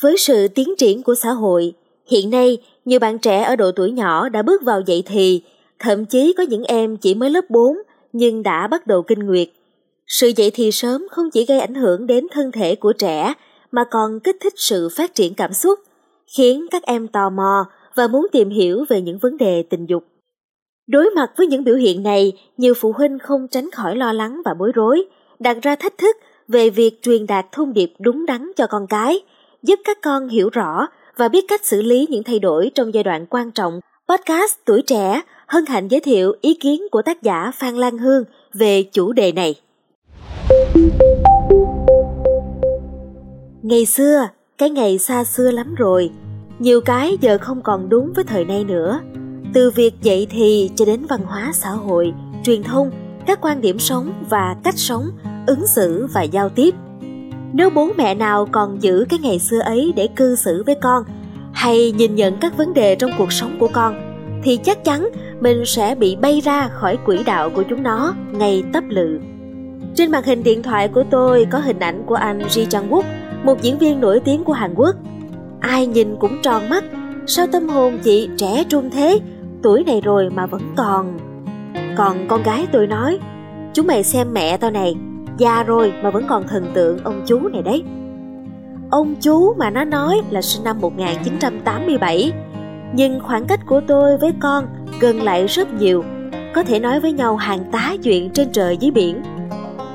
Với sự tiến triển của xã hội, hiện nay nhiều bạn trẻ ở độ tuổi nhỏ đã bước vào dậy thì, thậm chí có những em chỉ mới lớp 4 nhưng đã bắt đầu kinh nguyệt. Sự dậy thì sớm không chỉ gây ảnh hưởng đến thân thể của trẻ mà còn kích thích sự phát triển cảm xúc, khiến các em tò mò và muốn tìm hiểu về những vấn đề tình dục. Đối mặt với những biểu hiện này, nhiều phụ huynh không tránh khỏi lo lắng và bối rối, đặt ra thách thức về việc truyền đạt thông điệp đúng đắn cho con cái, giúp các con hiểu rõ và biết cách xử lý những thay đổi trong giai đoạn quan trọng. Podcast Tuổi Trẻ hân hạnh giới thiệu ý kiến của tác giả Phan Lan Hương về chủ đề này. Ngày xưa, cái ngày xa xưa lắm rồi, nhiều cái giờ không còn đúng với thời nay nữa. Từ việc dạy thì cho đến văn hóa xã hội, truyền thông, các quan điểm sống và cách sống, ứng xử và giao tiếp. Nếu bố mẹ nào còn giữ cái ngày xưa ấy để cư xử với con hay nhìn nhận các vấn đề trong cuộc sống của con thì chắc chắn mình sẽ bị bay ra khỏi quỹ đạo của chúng nó ngay tấp lự. Trên màn hình điện thoại của tôi có hình ảnh của anh Ji Chang Wook, một diễn viên nổi tiếng của Hàn Quốc. Ai nhìn cũng tròn mắt, sao tâm hồn chị trẻ trung thế, tuổi này rồi mà vẫn còn. Còn con gái tôi nói, chúng mày xem mẹ tao này, già rồi mà vẫn còn thần tượng ông chú này đấy. Ông chú mà nó nói là sinh năm 1987, nhưng khoảng cách của tôi với con gần lại rất nhiều, có thể nói với nhau hàng tá chuyện trên trời dưới biển.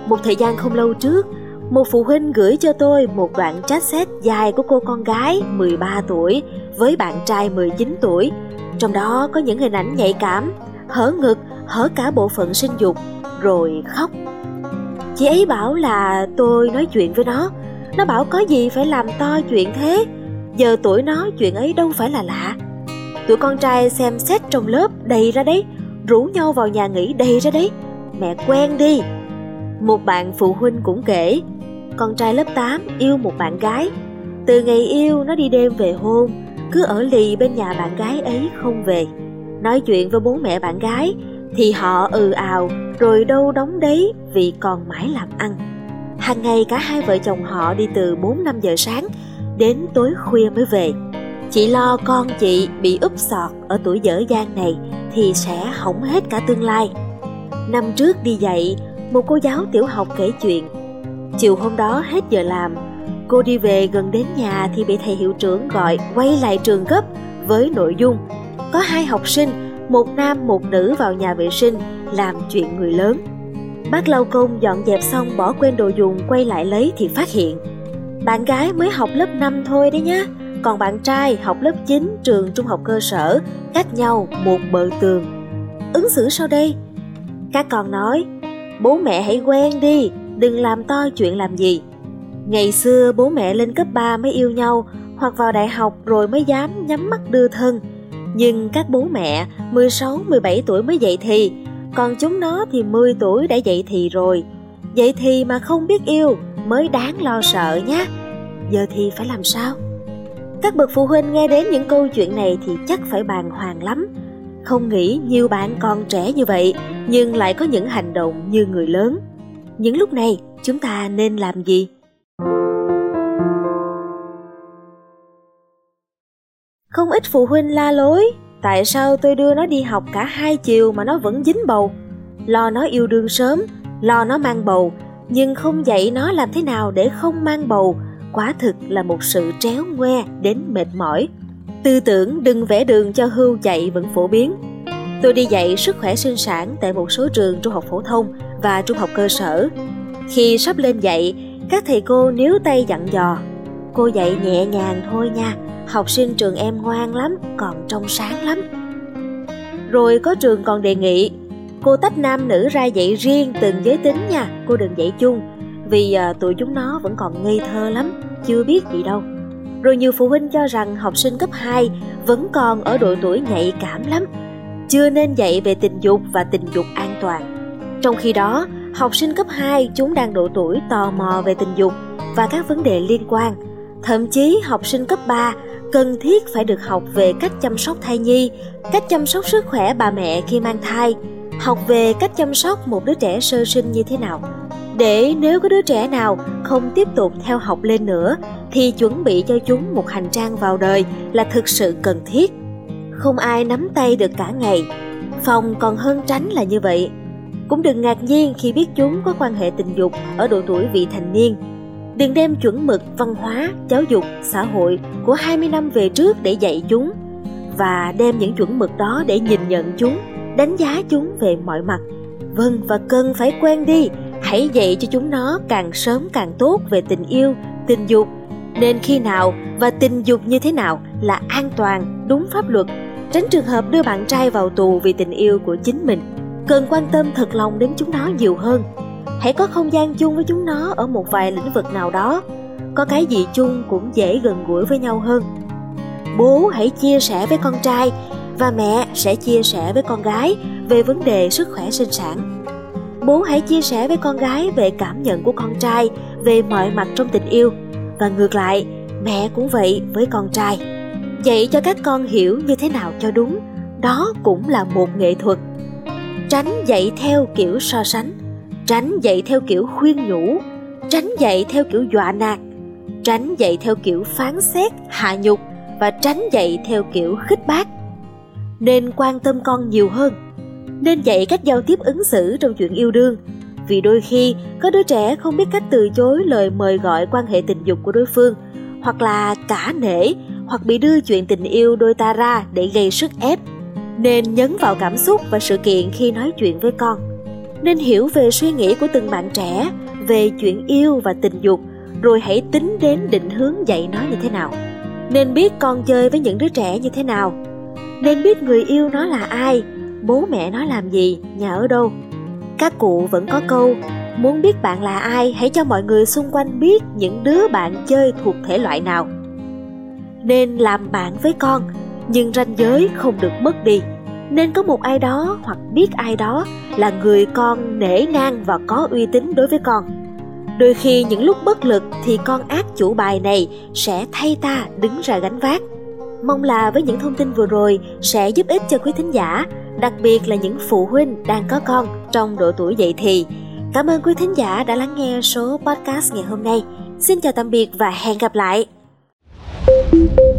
Một thời gian không lâu trước, một phụ huynh gửi cho tôi một đoạn chat xét dài của cô con gái 13 tuổi với bạn trai 19 tuổi. Trong đó có những hình ảnh nhạy cảm, hở ngực, hở cả bộ phận sinh dục, rồi khóc. Chị ấy bảo là tôi nói chuyện với nó, nó bảo có gì phải làm to chuyện thế, giờ tuổi nó chuyện ấy đâu phải là lạ. Tụi con trai xem xét trong lớp đầy ra đấy, rủ nhau vào nhà nghỉ đầy ra đấy. Mẹ quen đi. Một bạn phụ huynh cũng kể, con trai lớp 8 yêu một bạn gái. Từ ngày yêu nó đi đêm về hôn, cứ ở lì bên nhà bạn gái ấy không về. Nói chuyện với bố mẹ bạn gái thì họ ừ ào rồi đâu đóng đấy vì còn mãi làm ăn. Hàng ngày cả hai vợ chồng họ đi từ 4-5 giờ sáng đến tối khuya mới về. Chị lo con chị bị úp sọt ở tuổi dở dang này thì sẽ hỏng hết cả tương lai. Năm trước đi dạy, một cô giáo tiểu học kể chuyện. Chiều hôm đó hết giờ làm, cô đi về gần đến nhà thì bị thầy hiệu trưởng gọi quay lại trường gấp với nội dung có hai học sinh, một nam một nữ vào nhà vệ sinh làm chuyện người lớn. Bác lau công dọn dẹp xong bỏ quên đồ dùng quay lại lấy thì phát hiện bạn gái mới học lớp 5 thôi đấy nhá còn bạn trai học lớp 9 trường trung học cơ sở cách nhau một bờ tường. Ứng xử sau đây? Các con nói, bố mẹ hãy quen đi, đừng làm to chuyện làm gì. Ngày xưa bố mẹ lên cấp 3 mới yêu nhau hoặc vào đại học rồi mới dám nhắm mắt đưa thân. Nhưng các bố mẹ 16, 17 tuổi mới dậy thì, còn chúng nó thì 10 tuổi đã dậy thì rồi. Vậy thì mà không biết yêu mới đáng lo sợ nhé. Giờ thì phải làm sao? Các bậc phụ huynh nghe đến những câu chuyện này thì chắc phải bàng hoàng lắm. Không nghĩ nhiều bạn còn trẻ như vậy nhưng lại có những hành động như người lớn. Những lúc này chúng ta nên làm gì? Không ít phụ huynh la lối, tại sao tôi đưa nó đi học cả hai chiều mà nó vẫn dính bầu? Lo nó yêu đương sớm, lo nó mang bầu, nhưng không dạy nó làm thế nào để không mang bầu quả thực là một sự tréo ngoe đến mệt mỏi. Tư tưởng đừng vẽ đường cho hưu chạy vẫn phổ biến. Tôi đi dạy sức khỏe sinh sản tại một số trường trung học phổ thông và trung học cơ sở. Khi sắp lên dạy, các thầy cô níu tay dặn dò. Cô dạy nhẹ nhàng thôi nha, học sinh trường em ngoan lắm, còn trong sáng lắm. Rồi có trường còn đề nghị, cô tách nam nữ ra dạy riêng từng giới tính nha, cô đừng dạy chung vì à, tụi chúng nó vẫn còn ngây thơ lắm, chưa biết gì đâu. Rồi nhiều phụ huynh cho rằng học sinh cấp 2 vẫn còn ở độ tuổi nhạy cảm lắm, chưa nên dạy về tình dục và tình dục an toàn. Trong khi đó, học sinh cấp 2 chúng đang độ tuổi tò mò về tình dục và các vấn đề liên quan. Thậm chí học sinh cấp 3 cần thiết phải được học về cách chăm sóc thai nhi, cách chăm sóc sức khỏe bà mẹ khi mang thai, học về cách chăm sóc một đứa trẻ sơ sinh như thế nào. Để nếu có đứa trẻ nào không tiếp tục theo học lên nữa thì chuẩn bị cho chúng một hành trang vào đời là thực sự cần thiết. Không ai nắm tay được cả ngày. Phòng còn hơn tránh là như vậy. Cũng đừng ngạc nhiên khi biết chúng có quan hệ tình dục ở độ tuổi vị thành niên đừng đem chuẩn mực văn hóa, giáo dục, xã hội của 20 năm về trước để dạy chúng và đem những chuẩn mực đó để nhìn nhận chúng, đánh giá chúng về mọi mặt. Vâng và cần phải quen đi. Hãy dạy cho chúng nó càng sớm càng tốt về tình yêu, tình dục. Nên khi nào và tình dục như thế nào là an toàn, đúng pháp luật. Tránh trường hợp đưa bạn trai vào tù vì tình yêu của chính mình. Cần quan tâm thật lòng đến chúng nó nhiều hơn hãy có không gian chung với chúng nó ở một vài lĩnh vực nào đó. Có cái gì chung cũng dễ gần gũi với nhau hơn. Bố hãy chia sẻ với con trai và mẹ sẽ chia sẻ với con gái về vấn đề sức khỏe sinh sản. Bố hãy chia sẻ với con gái về cảm nhận của con trai, về mọi mặt trong tình yêu. Và ngược lại, mẹ cũng vậy với con trai. Dạy cho các con hiểu như thế nào cho đúng. Đó cũng là một nghệ thuật. Tránh dạy theo kiểu so sánh tránh dạy theo kiểu khuyên nhủ, tránh dạy theo kiểu dọa nạt, tránh dạy theo kiểu phán xét, hạ nhục và tránh dạy theo kiểu khích bác. Nên quan tâm con nhiều hơn, nên dạy cách giao tiếp ứng xử trong chuyện yêu đương. Vì đôi khi, có đứa trẻ không biết cách từ chối lời mời gọi quan hệ tình dục của đối phương, hoặc là cả nể, hoặc bị đưa chuyện tình yêu đôi ta ra để gây sức ép. Nên nhấn vào cảm xúc và sự kiện khi nói chuyện với con nên hiểu về suy nghĩ của từng bạn trẻ, về chuyện yêu và tình dục, rồi hãy tính đến định hướng dạy nó như thế nào. Nên biết con chơi với những đứa trẻ như thế nào. Nên biết người yêu nó là ai, bố mẹ nó làm gì, nhà ở đâu. Các cụ vẫn có câu, muốn biết bạn là ai, hãy cho mọi người xung quanh biết những đứa bạn chơi thuộc thể loại nào. Nên làm bạn với con, nhưng ranh giới không được mất đi nên có một ai đó hoặc biết ai đó là người con nể nang và có uy tín đối với con. Đôi khi những lúc bất lực thì con ác chủ bài này sẽ thay ta đứng ra gánh vác. Mong là với những thông tin vừa rồi sẽ giúp ích cho quý thính giả, đặc biệt là những phụ huynh đang có con trong độ tuổi dậy thì. Cảm ơn quý thính giả đã lắng nghe số podcast ngày hôm nay. Xin chào tạm biệt và hẹn gặp lại! thank you